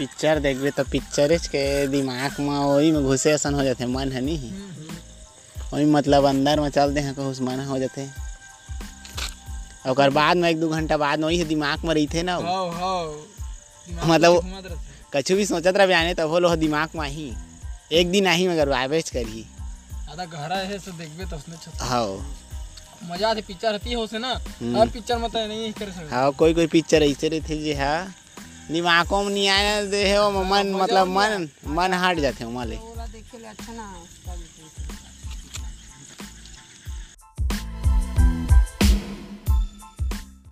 Picture देखबे तो पिक्चरेच के दिमाग में वही में घुसे असन हो जाते मन है नहीं? वही मतलब अंदर में चल दे कहूँ मन हो जाते ओकर बाद में एक दो घंटा बाद वही दिमाग में रहीथे ना मतलब- कछु भी सोचत रह आने तो वो दिमाग में ही। एक दिन आही मगर आवेच करी आधा गहरा है से देखबे तो उसने छत हाँ। मज़ा आती पिक्चर हती हो से ना। हम्म। हर पिक्चर में तो नहीं करे सकते। हाँ कोई कोई पिक्चर ऐसे रहते जे हा। दिमागों में नहीं आए दे तो है मन मतलब मन मन हट जाते हैं वहाँ अच्छा ना